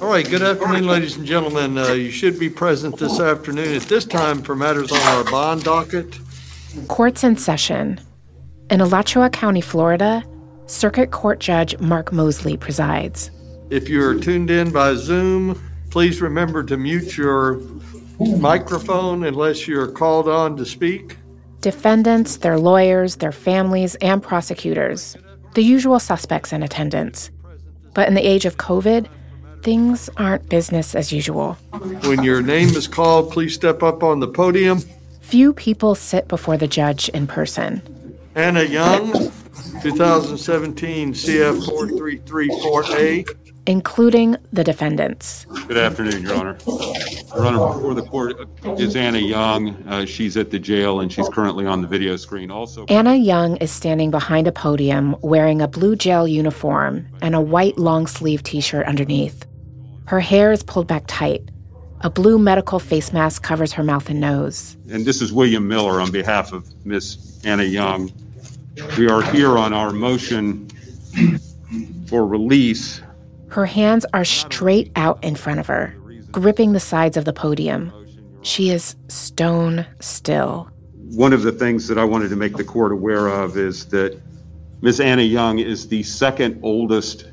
All right, good afternoon, ladies and gentlemen. Uh, you should be present this afternoon at this time for matters on our bond docket. Court's in session. In Alachua County, Florida, Circuit Court Judge Mark Moseley presides. If you're tuned in by Zoom, please remember to mute your microphone unless you're called on to speak. Defendants, their lawyers, their families, and prosecutors, the usual suspects in attendance. But in the age of COVID, things aren't business as usual. When your name is called, please step up on the podium. Few people sit before the judge in person. Anna Young, 2017 CF 4334A. including the defendants. Good afternoon, Your Honor. Your Honor, before the court is Anna Young. Uh, she's at the jail and she's currently on the video screen. Also, Anna Young is standing behind a podium wearing a blue jail uniform and a white long sleeve t shirt underneath. Her hair is pulled back tight. A blue medical face mask covers her mouth and nose. and this is William Miller on behalf of Miss Anna Young. We are here on our motion for release. Her hands are straight out in front of her, gripping the sides of the podium. She is stone still. One of the things that I wanted to make the court aware of is that Miss Anna Young is the second oldest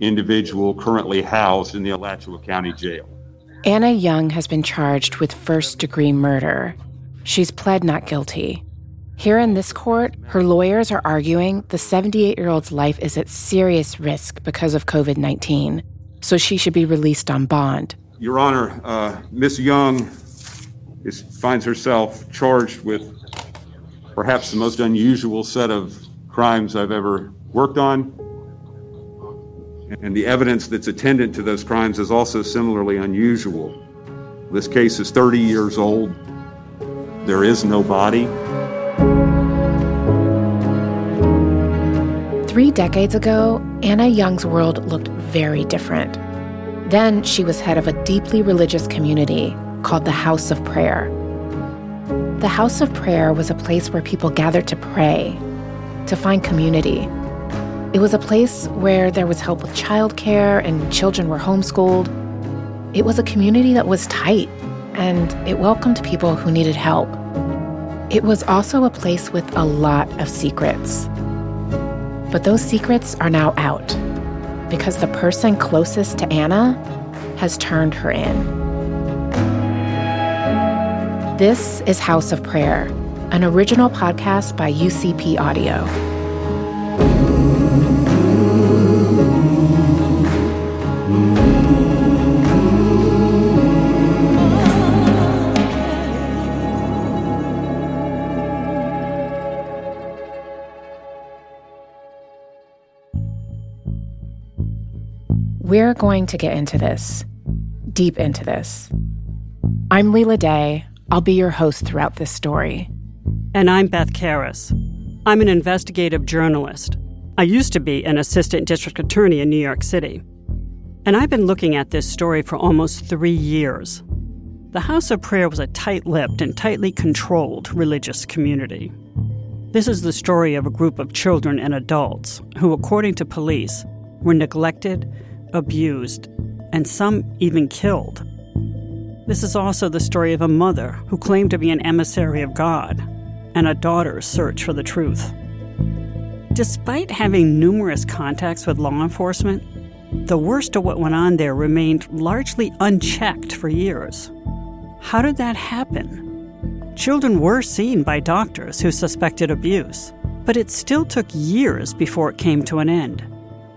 individual currently housed in the Alachua County Jail. Anna Young has been charged with first degree murder. She's pled not guilty. Here in this court, her lawyers are arguing the 78 year old's life is at serious risk because of COVID 19, so she should be released on bond. Your Honor, uh, Miss Young is, finds herself charged with perhaps the most unusual set of crimes I've ever worked on. And the evidence that's attendant to those crimes is also similarly unusual. This case is 30 years old. There is no body. Three decades ago, Anna Young's world looked very different. Then she was head of a deeply religious community called the House of Prayer. The House of Prayer was a place where people gathered to pray, to find community. It was a place where there was help with childcare and children were homeschooled. It was a community that was tight and it welcomed people who needed help. It was also a place with a lot of secrets. But those secrets are now out because the person closest to Anna has turned her in. This is House of Prayer, an original podcast by UCP Audio. We're going to get into this, deep into this. I'm Leila Day. I'll be your host throughout this story. And I'm Beth Karas. I'm an investigative journalist. I used to be an assistant district attorney in New York City. And I've been looking at this story for almost three years. The House of Prayer was a tight lipped and tightly controlled religious community. This is the story of a group of children and adults who, according to police, were neglected, abused, and some even killed. This is also the story of a mother who claimed to be an emissary of God and a daughter's search for the truth. Despite having numerous contacts with law enforcement, the worst of what went on there remained largely unchecked for years. How did that happen? Children were seen by doctors who suspected abuse, but it still took years before it came to an end.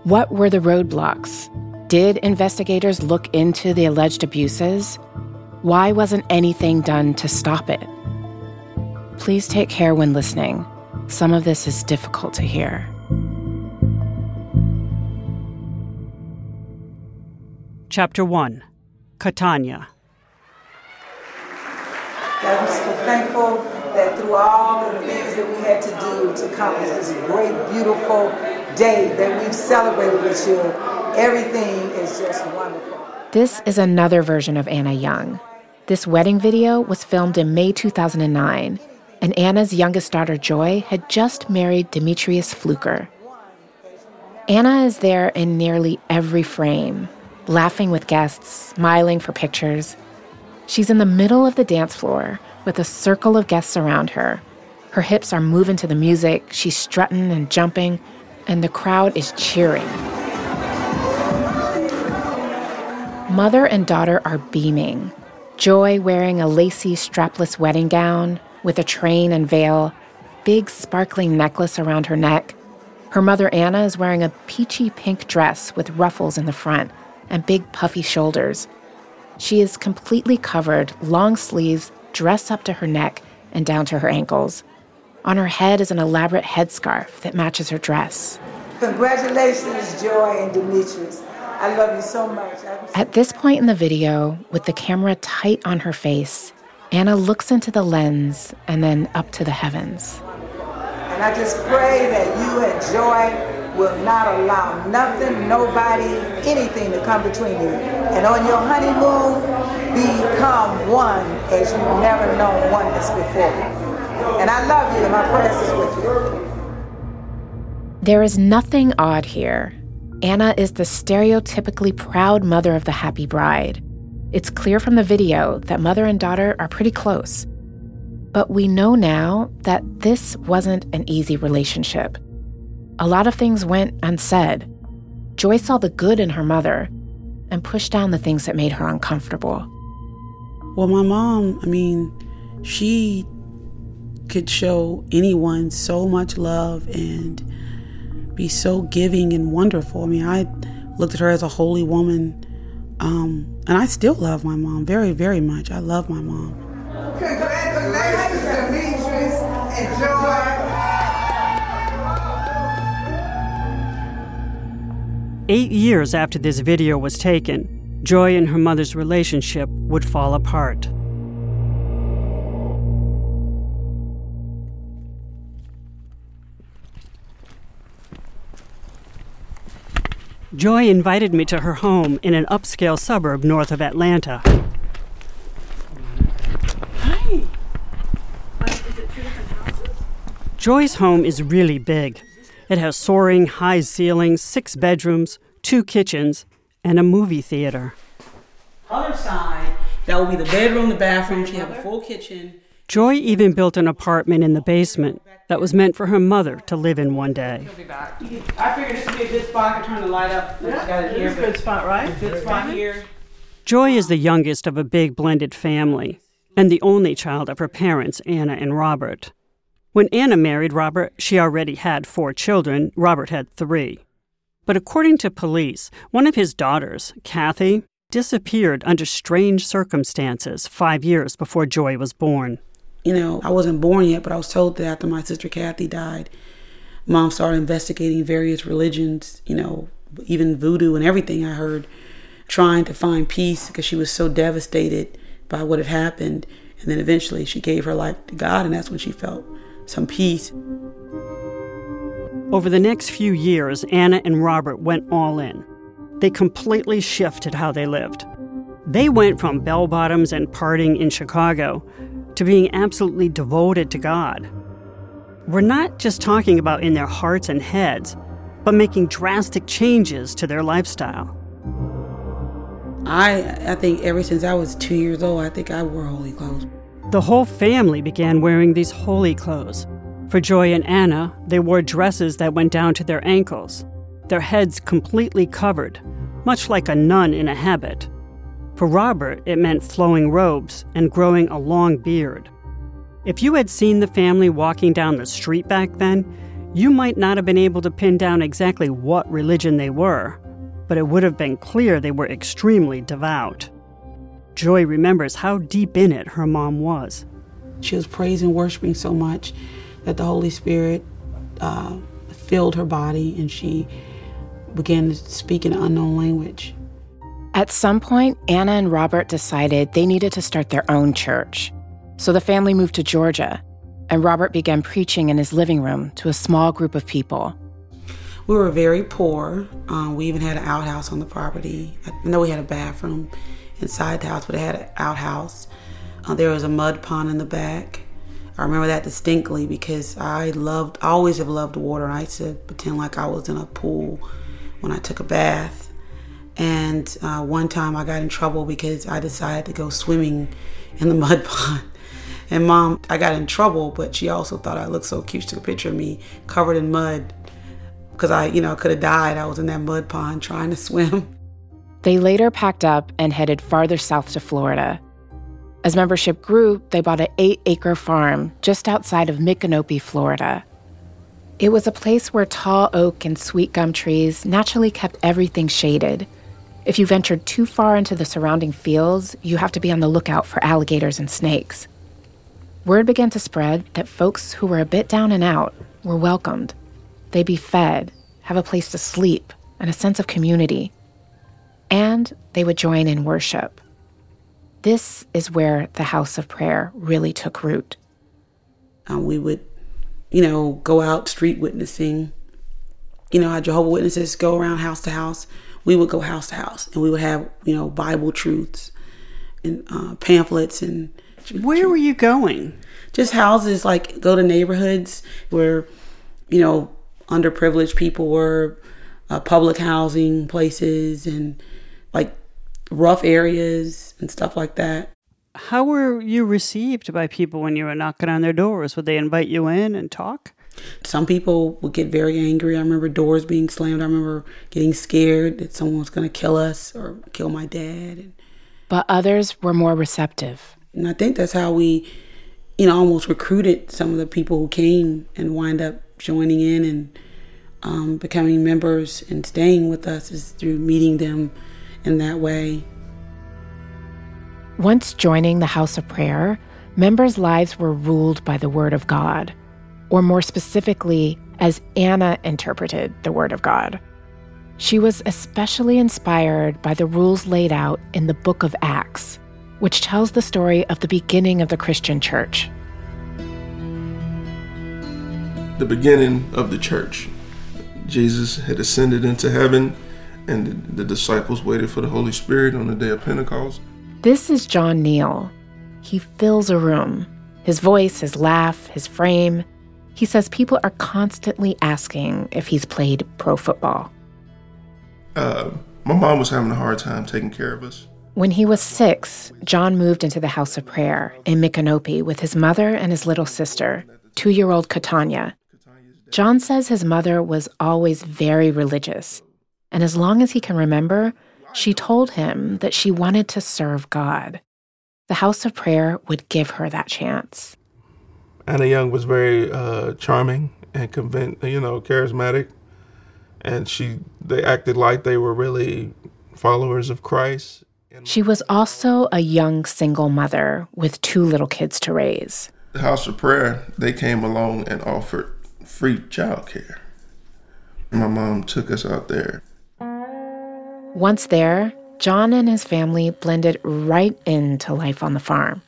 What were the roadblocks? Did investigators look into the alleged abuses? Why wasn't anything done to stop it? Please take care when listening. Some of this is difficult to hear. Chapter 1 Katonya. I'm so thankful that through all the things that we had to do to come to this great, beautiful day that we've celebrated with you, everything is just wonderful. This is another version of Anna Young. This wedding video was filmed in May 2009, and Anna's youngest daughter, Joy, had just married Demetrius Fluker. Anna is there in nearly every frame, laughing with guests, smiling for pictures. She's in the middle of the dance floor with a circle of guests around her. Her hips are moving to the music, she's strutting and jumping, and the crowd is cheering. Mother and daughter are beaming. Joy wearing a lacy, strapless wedding gown with a train and veil, big sparkling necklace around her neck. Her mother, Anna, is wearing a peachy pink dress with ruffles in the front and big puffy shoulders. She is completely covered, long sleeves, dress up to her neck and down to her ankles. On her head is an elaborate headscarf that matches her dress. Congratulations, Joy and Demetrius. I love you so much. At this point in the video, with the camera tight on her face, Anna looks into the lens and then up to the heavens. And I just pray that you and Joy will not allow nothing, nobody, anything to come between you. And on your honeymoon, become one as you've never known oneness before. And I love you, and my prayers is with you. There is nothing odd here. Anna is the stereotypically proud mother of the happy bride. It's clear from the video that mother and daughter are pretty close. But we know now that this wasn't an easy relationship. A lot of things went unsaid. Joy saw the good in her mother and pushed down the things that made her uncomfortable. Well, my mom, I mean, she could show anyone so much love and be so giving and wonderful. I mean, I looked at her as a holy woman, um, and I still love my mom very, very much. I love my mom. Congratulations, Demetrius and Joy. Eight years after this video was taken, Joy and her mother's relationship would fall apart. Joy invited me to her home in an upscale suburb north of Atlanta. Hi. Joy's home is really big. It has soaring high ceilings, six bedrooms, two kitchens, and a movie theater. Other side, that will be the bedroom, the bathroom. She have a full kitchen. Joy even built an apartment in the basement that was meant for her mother to live in one day. I figured this would be a good spot. I could turn the light up. Yeah, it is a good spot, right? Good spot here. Joy is the youngest of a big blended family and the only child of her parents, Anna and Robert. When Anna married Robert, she already had four children. Robert had three. But according to police, one of his daughters, Kathy, disappeared under strange circumstances five years before Joy was born. You know, I wasn't born yet, but I was told that after my sister Kathy died, mom started investigating various religions, you know, even voodoo and everything I heard, trying to find peace because she was so devastated by what had happened. And then eventually she gave her life to God, and that's when she felt some peace. Over the next few years, Anna and Robert went all in. They completely shifted how they lived. They went from bell bottoms and partying in Chicago to being absolutely devoted to God. We're not just talking about in their hearts and heads, but making drastic changes to their lifestyle. I I think ever since I was two years old, I think I wore holy clothes. The whole family began wearing these holy clothes. For Joy and Anna, they wore dresses that went down to their ankles, their heads completely covered, much like a nun in a habit. For Robert, it meant flowing robes and growing a long beard. If you had seen the family walking down the street back then, you might not have been able to pin down exactly what religion they were, but it would have been clear they were extremely devout. Joy remembers how deep in it her mom was. She was praising, worshiping so much that the Holy Spirit uh, filled her body and she began to speak in an unknown language. At some point, Anna and Robert decided they needed to start their own church. So the family moved to Georgia, and Robert began preaching in his living room to a small group of people. We were very poor. Um, we even had an outhouse on the property. I know we had a bathroom inside the house, but it had an outhouse. Uh, there was a mud pond in the back. I remember that distinctly because I loved, I always have loved water, and I used to pretend like I was in a pool when I took a bath. And uh, one time I got in trouble because I decided to go swimming in the mud pond. And mom, I got in trouble, but she also thought I looked so cute. She took a picture of me covered in mud because I, you know, could have died. I was in that mud pond trying to swim. They later packed up and headed farther south to Florida. As membership grew, they bought an eight acre farm just outside of Micanopy, Florida. It was a place where tall oak and sweet gum trees naturally kept everything shaded. If you ventured too far into the surrounding fields, you have to be on the lookout for alligators and snakes. Word began to spread that folks who were a bit down and out were welcomed. They'd be fed, have a place to sleep, and a sense of community. And they would join in worship. This is where the house of prayer really took root. Uh, we would, you know, go out street witnessing. You know, how Jehovah Witnesses go around house to house. We would go house to house, and we would have, you know, Bible truths and uh, pamphlets and. Where were you going? Just houses, like go to neighborhoods where, you know, underprivileged people were, uh, public housing places, and like rough areas and stuff like that. How were you received by people when you were knocking on their doors? Would they invite you in and talk? Some people would get very angry. I remember doors being slammed. I remember getting scared that someone was going to kill us or kill my dad. But others were more receptive. And I think that's how we, you know, almost recruited some of the people who came and wind up joining in and um, becoming members and staying with us is through meeting them in that way. Once joining the House of Prayer, members' lives were ruled by the Word of God, or more specifically, as Anna interpreted the Word of God. She was especially inspired by the rules laid out in the book of Acts, which tells the story of the beginning of the Christian church. The beginning of the church. Jesus had ascended into heaven, and the, disciples waited for the Holy Spirit on the day of Pentecost. This is John Neal. He fills a room. His voice, his laugh, his frame. He says people are constantly asking if he's played pro football. Uh, my mom was having a hard time taking care of us. When he was six, John moved into the house of prayer in Micanopy with his mother and his little sister, two year old Katonya. John says his mother was always very religious, and as long as he can remember, she told him that she wanted to serve God. The house of prayer would give her that chance. Anna Young was very uh, charming and convinced, you know, charismatic, and she they acted like they were really followers of Christ. She was also a young single mother with two little kids to raise. The House of Prayer, they came along and offered free childcare. My mom took us out there. Once there, John and his family blended right into life on the farm.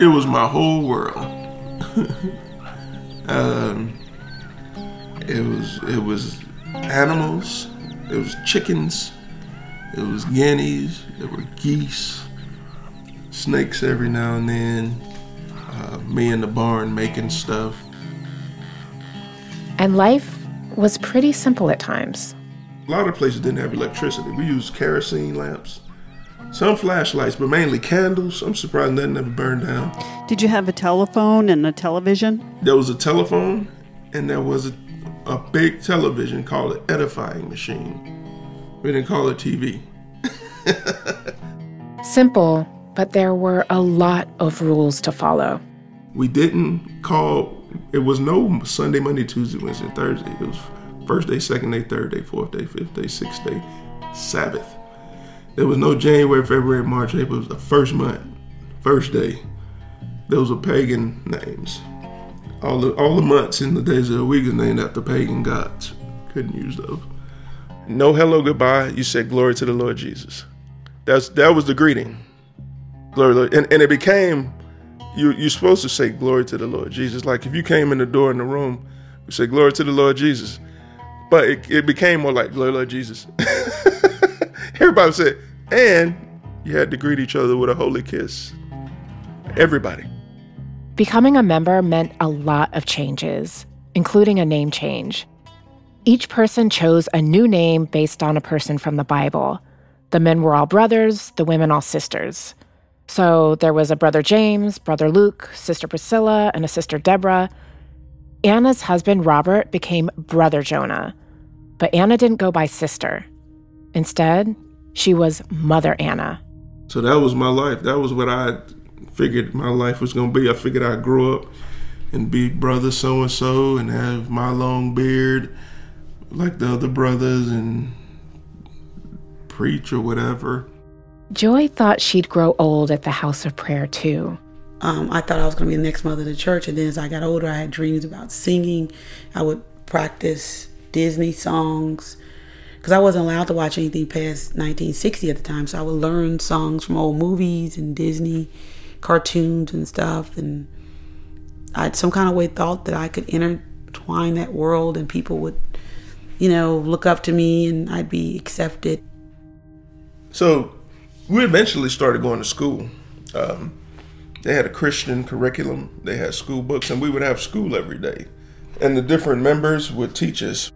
It was my whole world. um, it was it was animals. It was chickens. It was guineas. There were geese. Snakes every now and then. Uh, me in the barn making stuff. And life was pretty simple at times. A lot of places didn't have electricity. We used kerosene lamps, some flashlights, but mainly candles. I'm surprised nothing ever burned down. Did you have a telephone and a television? There was a telephone, and there was a, a big television called an edifying machine. We didn't call it TV. Simple, but there were a lot of rules to follow. We didn't call, it was no Sunday, Monday, Tuesday, Wednesday, Thursday. It was first day, second day, third day, fourth day, fifth day, sixth day, Sabbath. There was no January, February, March, April. It was the first month, first day. Those were pagan names. All the all the months in the days of the week are named after pagan gods. Couldn't use those. No hello, goodbye. You said glory to the Lord Jesus. That's that was the greeting. Glory, and, and it became you you're supposed to say glory to the Lord Jesus. Like if you came in the door in the room, you say glory to the Lord Jesus. But it, it became more like glory Lord Jesus. Everybody said, and you had to greet each other with a holy kiss. Everybody. Becoming a member meant a lot of changes, including a name change. Each person chose a new name based on a person from the Bible. The men were all brothers, the women all sisters. So there was a brother James, brother Luke, sister Priscilla, and a sister Deborah. Anna's husband Robert became brother Jonah, but Anna didn't go by sister. Instead, she was Mother Anna. So that was my life. That was what I figured my life was going to be. I figured I'd grow up and be brother so and so and have my long beard like the other brothers and preach or whatever. Joy thought she'd grow old at the house of prayer too. Um, I thought I was going to be the next mother of the church. And then as I got older, I had dreams about singing. I would practice Disney songs because I wasn't allowed to watch anything past 1960 at the time. So I would learn songs from old movies and Disney cartoons and stuff. And I some kind of way thought that I could intertwine that world and people would, you know, look up to me and I'd be accepted. So we eventually started going to school. Um, they had a Christian curriculum, they had school books, and we would have school every day. And the different members would teach us.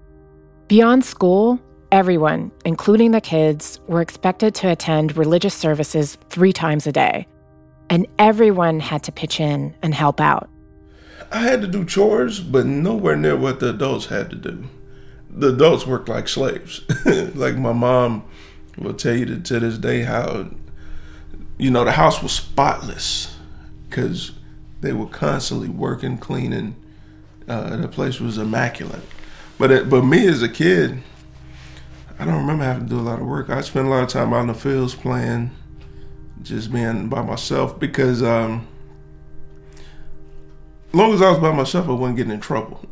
Beyond school, everyone, including the kids, were expected to attend religious services three times a day. And everyone had to pitch in and help out. I had to do chores, but nowhere near what the adults had to do. The adults worked like slaves. like my mom will tell you to, to this day how, you know, the house was spotless because they were constantly working, cleaning. Uh, the place was immaculate. But it, but me as a kid, I don't remember having to do a lot of work. I spent a lot of time out in the fields playing, just being by myself because um, as long as I was by myself, I wasn't getting in trouble.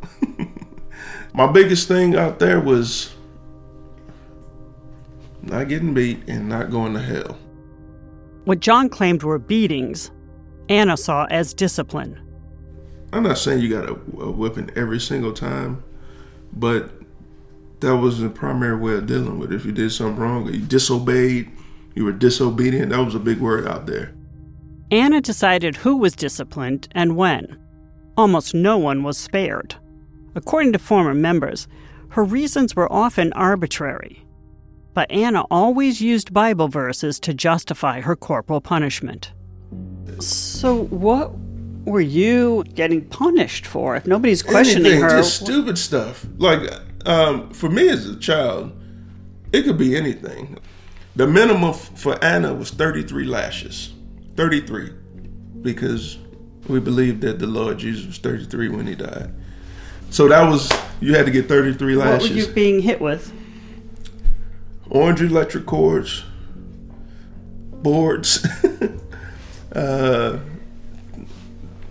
My biggest thing out there was not getting beat and not going to hell. What John claimed were beatings, Anna saw as discipline. I'm not saying you got a, a whipping every single time, but that was the primary way of dealing with it. If you did something wrong or you disobeyed, you were disobedient, that was a big word out there. Anna decided who was disciplined and when. Almost no one was spared. According to former members, her reasons were often arbitrary. But Anna always used Bible verses to justify her corporal punishment. So, what were you getting punished for if nobody's questioning Anything, her? Just stupid stuff. Like um, for me as a child, it could be anything. The minimum for Anna was 33 lashes. 33. Because we believe that the Lord Jesus was 33 when he died. So that was, you had to get 33 lashes. What were you being hit with? Orange electric cords, boards, uh,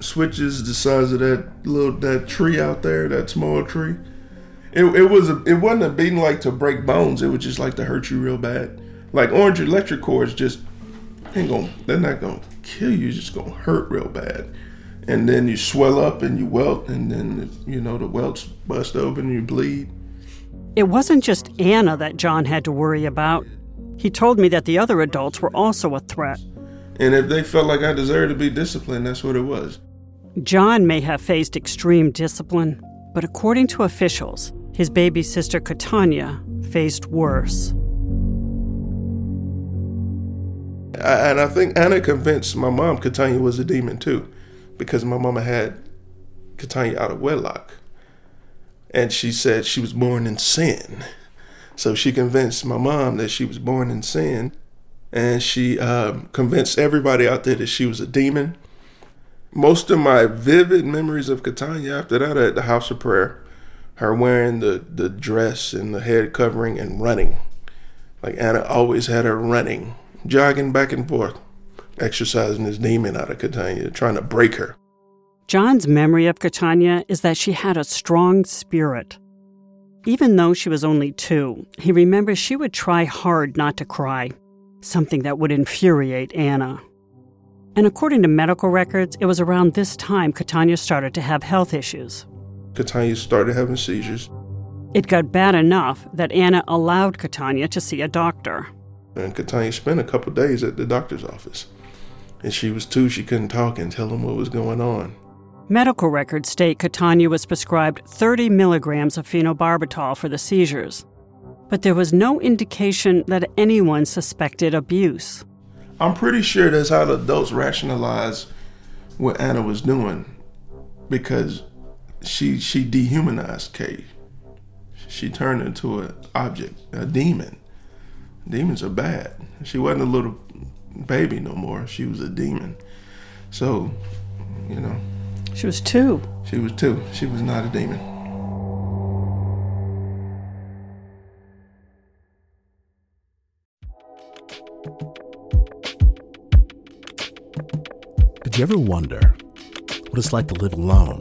switches the size of that little that tree out there, that small tree. It, it was a, it wasn't a beating like to break bones. It was just like to hurt you real bad. Like orange electric cords just ain't gonna they're not gonna kill you. It's just gonna hurt real bad. And then you swell up and you welt, and then you know the welts bust open and you bleed. It wasn't just Anna that John had to worry about. He told me that the other adults were also a threat. And if they felt like I deserved to be disciplined, that's what it was. John may have faced extreme discipline, but according to officials, his baby sister Katonya faced worse. And I think Anna convinced my mom Katonya was a demon too, because my mama had Katonya out of wedlock. And she said she was born in sin. So she convinced my mom that she was born in sin. And she um, convinced everybody out there that she was a demon. Most of my vivid memories of Katanya after that at the house of prayer. Her wearing the, the dress and the head covering and running. Like Anna always had her running, jogging back and forth, exercising this demon out of Katonya, trying to break her. John's memory of Katonya is that she had a strong spirit. Even though she was only two, he remembers she would try hard not to cry. something that would infuriate Anna. And according to medical records, it was around this time Katonya started to have health issues. Katonya started having seizures. It got bad enough that Anna allowed Katonya to see a doctor. And Katonya spent a couple days at the doctor's office. And she was too, she couldn't talk and tell him what was going on. Medical records state Katonya was prescribed 30 milligrams of phenobarbital for the seizures. But there was no indication that anyone suspected abuse. I'm pretty sure that's how the adults rationalized what Anna was doing because she she dehumanized Kay. She turned into an object, a demon. Demons are bad. She wasn't a little baby no more. She was a demon. So, you know. She was two. She was two. She was not a demon. Did you ever wonder what it's like to live alone,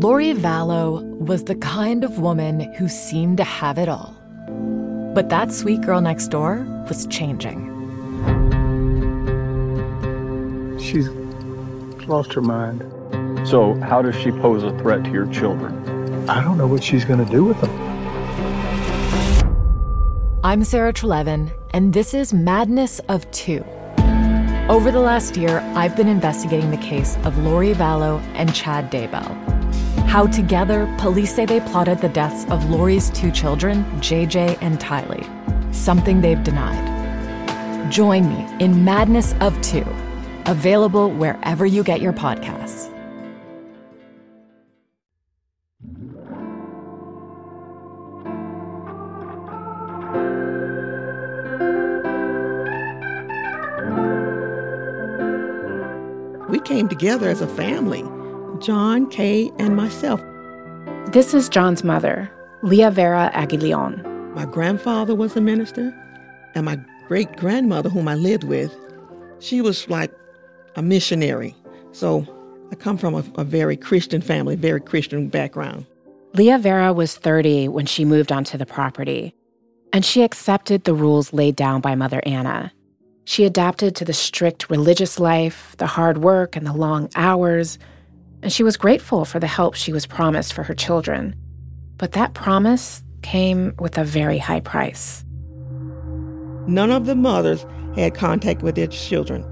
Lori Vallow was the kind of woman who seemed to have it all. But that sweet girl next door was changing. She's lost her mind. So, how does she pose a threat to your children? I don't know what she's going to do with them. I'm Sarah Treleaven, and this is Madness of Two. Over the last year, I've been investigating the case of Lori Vallow and Chad Daybell. How together, police say they plotted the deaths of Lori's two children, JJ and Tylee, something they've denied. Join me in Madness of Two, available wherever you get your podcasts. We came together as a family John, Kay, and myself. This is John's mother, Leah Vera Aguilion. My grandfather was a minister, and my great grandmother, whom I lived with, she was like a missionary. So I come from a, a very Christian family, very Christian background. Leah Vera was 30 when she moved onto the property, and she accepted the rules laid down by Mother Anna. She adapted to the strict religious life, the hard work, and the long hours, and she was grateful for the help she was promised for her children. But that promise came with a very high price. None of the mothers had contact with their children.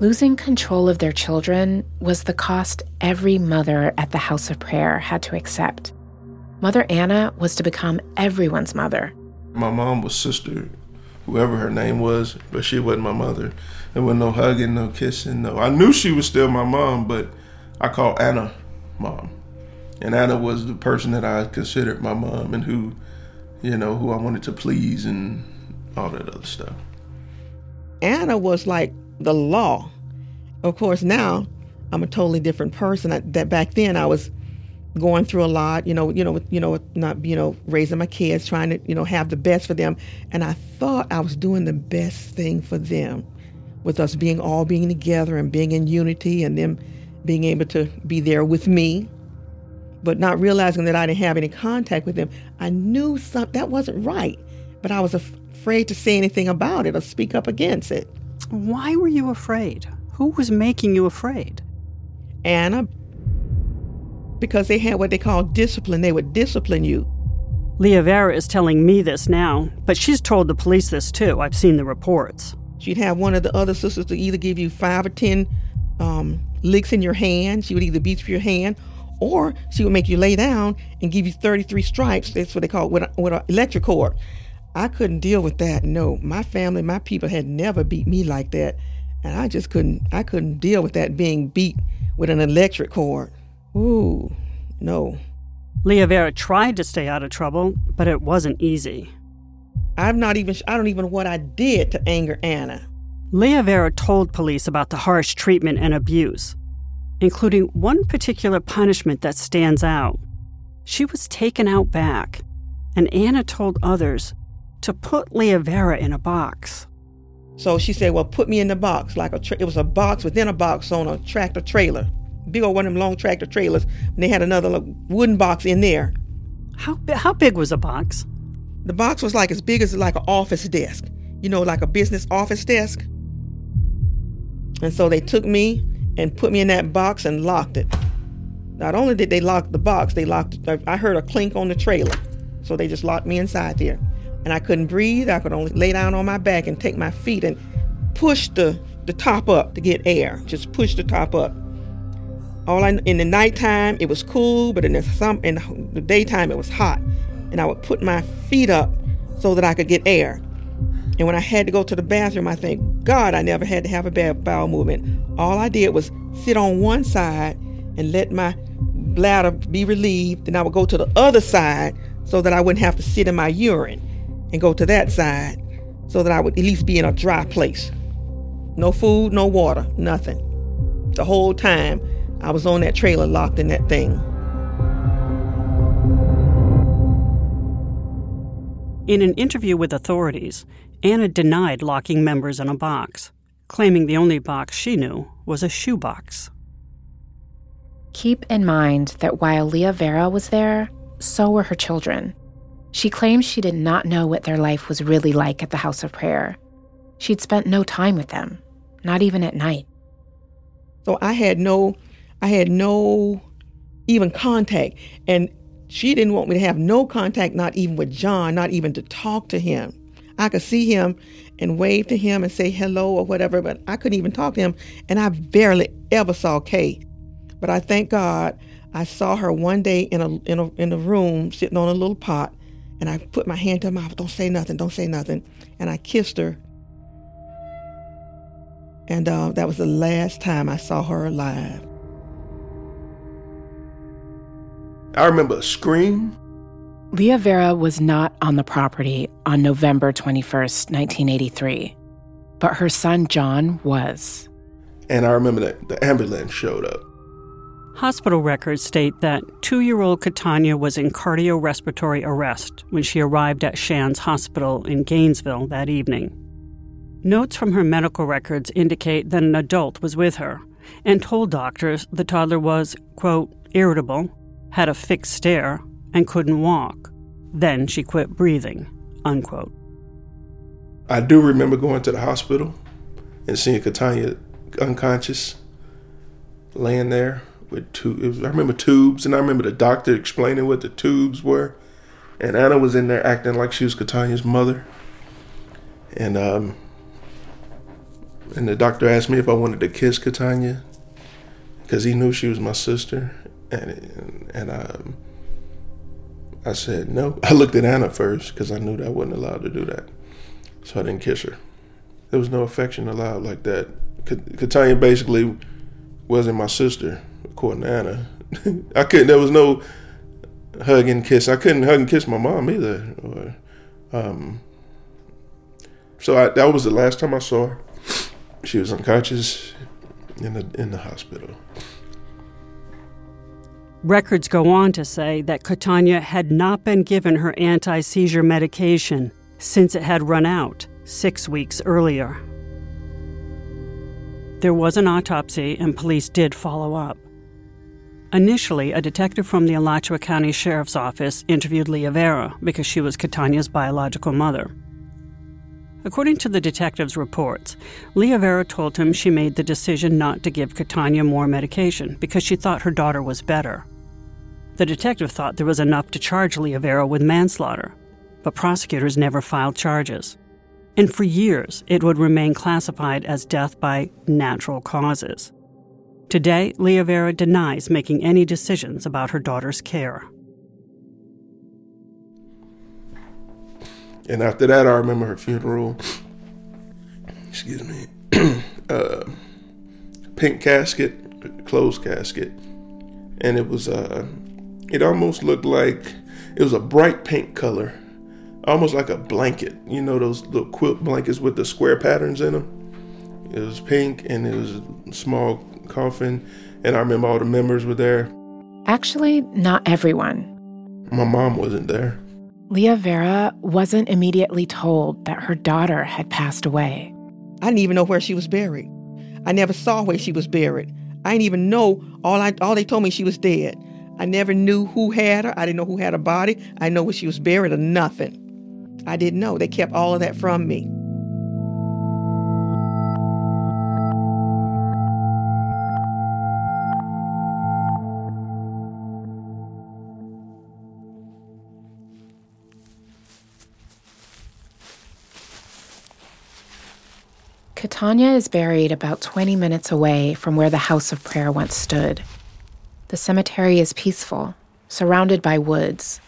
Losing control of their children was the cost every mother at the House of Prayer had to accept. Mother Anna was to become everyone's mother. My mom was sister, whoever her name was, but she wasn't my mother. There was no hugging, no kissing, no. I knew she was still my mom, but I called Anna mom. And Anna was the person that I considered my mom and who, you know, who I wanted to please and all that other stuff. Anna was like the law. Of course, now I'm a totally different person. I, that back then I was going through a lot, you know, you know, you know, not, you know, raising my kids, trying to, you know, have the best for them. And I thought I was doing the best thing for them with us being all being together and being in unity and them being able to be there with me, but not realizing that I didn't have any contact with them. I knew something that wasn't right, but I was af- afraid to say anything about it or speak up against it. Why were you afraid? Who was making you afraid? Anna, because they had what they call discipline. They would discipline you. Leah Vera is telling me this now, but she's told the police this too. I've seen the reports. She'd have one of the other sisters to either give you five or ten um, licks in your hand. She would either beat your hand or she would make you lay down and give you 33 stripes. That's what they call it with, with an electric cord. I couldn't deal with that. No, my family, my people had never beat me like that. And I just couldn't, I couldn't deal with that being beat with an electric cord. Ooh, no. Leah Vera tried to stay out of trouble, but it wasn't easy. I'm not even, I don't even know what I did to anger Anna. Leah Vera told police about the harsh treatment and abuse, including one particular punishment that stands out. She was taken out back, and Anna told others to put Leah Vera in a box. So she said, Well, put me in the box. Like a tra- it was a box within a box on a tractor trailer. Big old one of them long tractor trailers. And they had another like, wooden box in there. How, how big was the box? The box was like as big as like an office desk. You know, like a business office desk. And so they took me and put me in that box and locked it. Not only did they lock the box, they locked. I heard a clink on the trailer, so they just locked me inside there, and I couldn't breathe. I could only lay down on my back and take my feet and push the the top up to get air. Just push the top up. All I in the nighttime it was cool, but in the some in the daytime it was hot, and I would put my feet up so that I could get air. And when I had to go to the bathroom, I thank God I never had to have a bad bowel movement. All I did was sit on one side and let my bladder be relieved. Then I would go to the other side so that I wouldn't have to sit in my urine and go to that side so that I would at least be in a dry place. No food, no water, nothing. The whole time I was on that trailer locked in that thing. In an interview with authorities, Anna denied locking members in a box, claiming the only box she knew was a shoebox. Keep in mind that while Leah Vera was there, so were her children. She claims she did not know what their life was really like at the House of Prayer. She'd spent no time with them, not even at night. So I had no I had no even contact and she didn't want me to have no contact not even with John, not even to talk to him. I could see him and wave to him and say hello or whatever, but I couldn't even talk to him and I barely ever saw Kay. But I thank God I saw her one day in a in a in a room sitting on a little pot, and I put my hand to her mouth. Don't say nothing. Don't say nothing. And I kissed her. And uh, that was the last time I saw her alive. I remember a scream. Leah Vera was not on the property on November 21st, 1983, but her son John was. And I remember that the ambulance showed up. Hospital records state that two year old Katonya was in cardiorespiratory arrest when she arrived at Shands Hospital in Gainesville that evening. Notes from her medical records indicate that an adult was with her and told doctors the toddler was, quote, irritable, had a fixed stare, and couldn't walk. Then she quit breathing, unquote. I do remember going to the hospital and seeing Katonya unconscious, laying there with two. I remember tubes, and I remember the doctor explaining what the tubes were. And Anna was in there acting like she was Katonya's mother. And um, and the doctor asked me if I wanted to kiss Katonya because he knew she was my sister, and and um, I said no. I looked at Anna first because I knew that I wasn't allowed to do that, so I didn't kiss her. There was no affection allowed like that. Katonya basically wasn't my sister, according to Anna. I couldn't. There was no hug and kiss. I couldn't hug and kiss my mom either. Or, um, so I, that was the last time I saw her. She was unconscious in the in the hospital. Records go on to say that Katonya had not been given her anti seizure medication since it had run out six weeks earlier. There was an autopsy, and police did follow up. Initially, a detective from the Alachua County Sheriff's Office interviewed Leah Vera because she was Katonya's biological mother. According to the detective's reports, Leah Vera told him she made the decision not to give Katonya more medication because she thought her daughter was better. The detective thought there was enough to charge Leah Vera with manslaughter, but prosecutors never filed charges. And for years, it would remain classified as death by natural causes. Today, Leah Vera denies making any decisions about her daughter's care. And after that, I remember her funeral. Excuse me. uh, pink casket, closed casket, and it was uh, It almost looked like it was a bright pink color, almost like a blanket. You know those little quilt blankets with the square patterns in them. It was pink and it was a small coffin, and I remember all the members were there. Actually, not everyone. My mom wasn't there. Leah Vera wasn't immediately told that her daughter had passed away. I didn't even know where she was buried. I never saw where she was buried. I didn't even know all I all they told me she was dead. I never knew who had her. I didn't know who had her body. I didn't know where she was buried or nothing. I didn't know. They kept all of that from me. Katonya is buried about 20 minutes away from where the House of Prayer once stood. The cemetery is peaceful, surrounded by woods.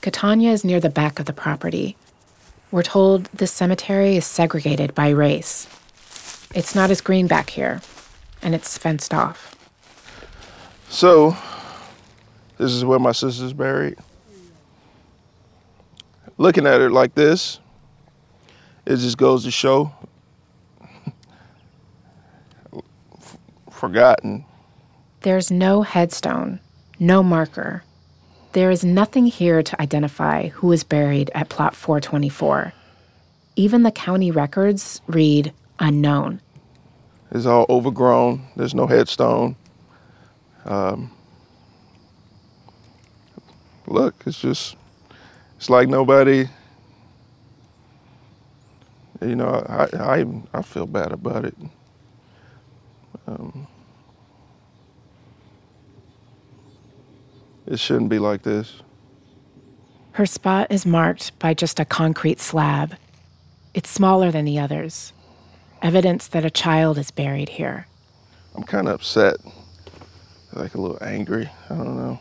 Katonya is near the back of the property. We're told this cemetery is segregated by race. It's not as green back here, and it's fenced off. So, this is where my sister's buried. Looking at it like this, it just goes to show forgotten. There's no headstone, no marker. There is nothing here to identify who is buried at plot 424. Even the county records read unknown. It's all overgrown. There's no headstone. Um, look, it's just, it's like nobody, you know, I, I, I feel bad about it. Um, it shouldn't be like this. Her spot is marked by just a concrete slab. It's smaller than the others, evidence that a child is buried here. I'm kind of upset, like a little angry. I don't know.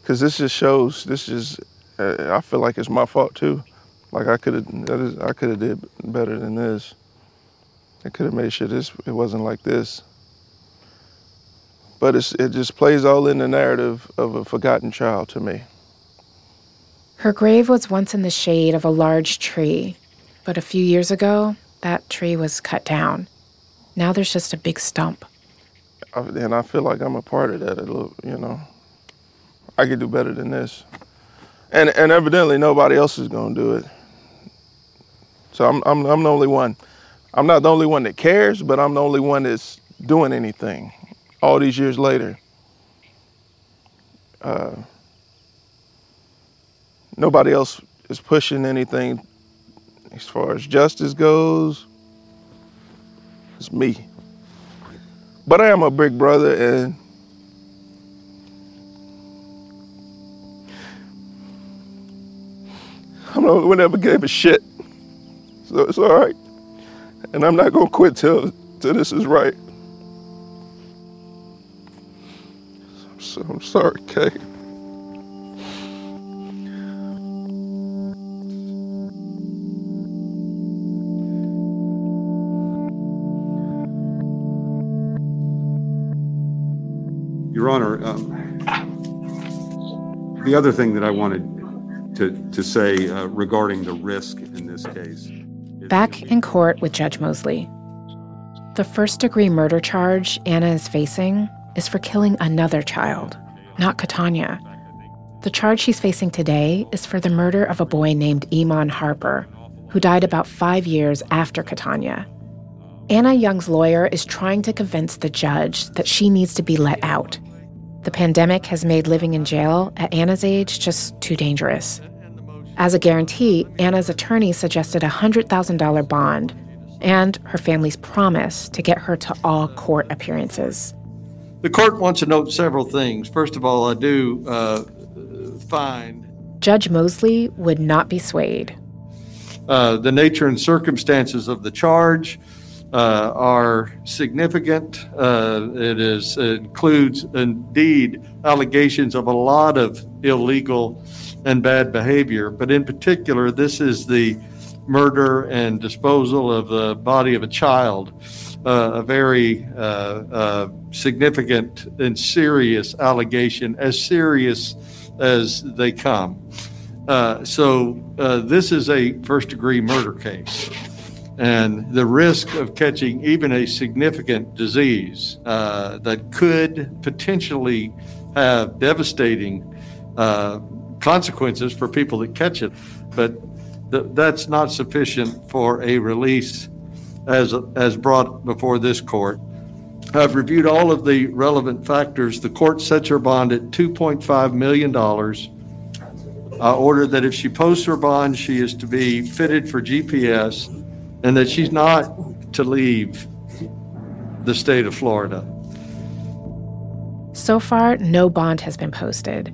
Because this just shows, this is, uh, I feel like it's my fault too. Like I could have, I could have did better than this. I could have made sure this it wasn't like this. But it just plays all in the narrative of a forgotten child to me. Her grave was once in the shade of a large tree, but a few years ago, that tree was cut down. Now there's just a big stump. And I feel like I'm a part of that. A little, you know, I could do better than this, and and evidently nobody else is gonna do it. So I'm I'm I'm the only one. I'm not the only one that cares, but I'm the only one that's doing anything all these years later. Uh, nobody else is pushing anything as far as justice goes. It's me. But I am a big brother and I'm the only one that ever gave a shit. So it's all right and I'm not gonna quit till till this is right. So, I'm sorry, Kay. Your Honor, um, the other thing that I wanted to, to say uh, regarding the risk in this case back in court with Judge Moseley. The first degree murder charge Anna is facing is for killing another child, not Katonya. The charge she's facing today is for the murder of a boy named Iman Harper, who died about five years after Katonya. Anna Young's lawyer is trying to convince the judge that she needs to be let out. The pandemic has made living in jail at Anna's age just too dangerous. As a guarantee, Anna's attorney suggested a $100,000 bond and her family's promise to get her to all court appearances. The court wants to note several things. First of all, I do uh, find Judge Moseley would not be swayed. Uh, the nature and circumstances of the charge uh, are significant. Uh, it is it includes indeed allegations of a lot of illegal and bad behavior. But in particular, this is the murder and disposal of the body of a child. uh, a very uh, uh, significant and serious allegation, as serious as they come. Uh, so this is a first degree murder case. And the risk of catching even a significant disease uh, that could potentially have devastating consequences for people that catch it. But th- that's not sufficient for a release as, as brought before this court. I've reviewed all of the relevant factors. The court sets her bond at $2.5 million. I ordered that if she posts her bond, she is to be fitted for GPS and that she's not to leave the state of Florida. So far, no bond has been posted.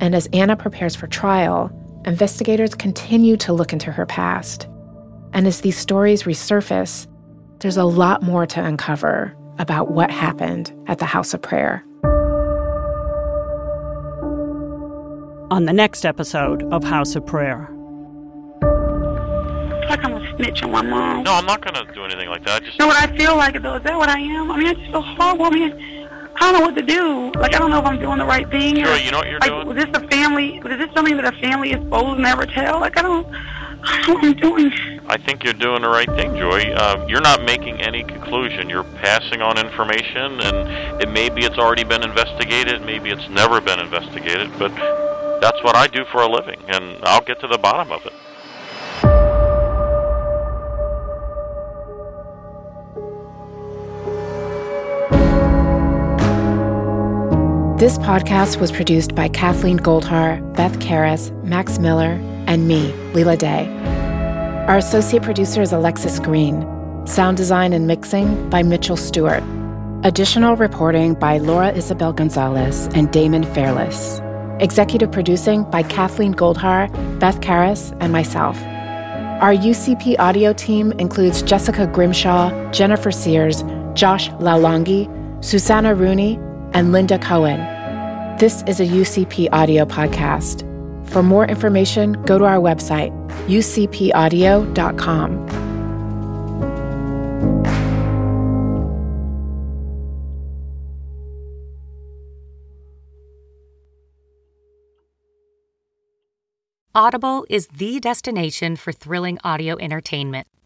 And as Anna prepares for trial, investigators continue to look into her past. And as these stories resurface, there's a lot more to uncover about what happened at the House of Prayer. On the next episode of House of Prayer. like I'm a snitch on my mom. No, I'm not going to do anything like that. Just You know what I feel like though? Is that what I am? I mean, I just feel horrible. I mean, I don't know what to do. Like, I don't know if I'm doing the right thing. Sure, or, you know what you're like, doing? Was this a family? Was this something that a family is supposed to never tell? Like, I don't, I don't know what I'm doing. I think you're doing the right thing, Joy. Uh, you're not making any conclusion. You're passing on information, and it maybe it's already been investigated, maybe it's never been investigated, but that's what I do for a living, and I'll get to the bottom of it. This podcast was produced by Kathleen Goldhar, Beth Karas, Max Miller, and me, Leila Day. Our associate producer is Alexis Green. Sound design and mixing by Mitchell Stuart. Additional reporting by Laura Isabel Gonzales and Daemon Fairless. Executive producing by Kathleen Goldhar, Beth Karas, and myself. Our UCP audio team includes Jessica Grimshaw, Jennifer Sears, Josh Lalongi, Susanna Rooney, and Linda Cohen. This is a UCP audio podcast. For more information, go to our website, ucpaudio.com. Audible is the destination for thrilling audio entertainment.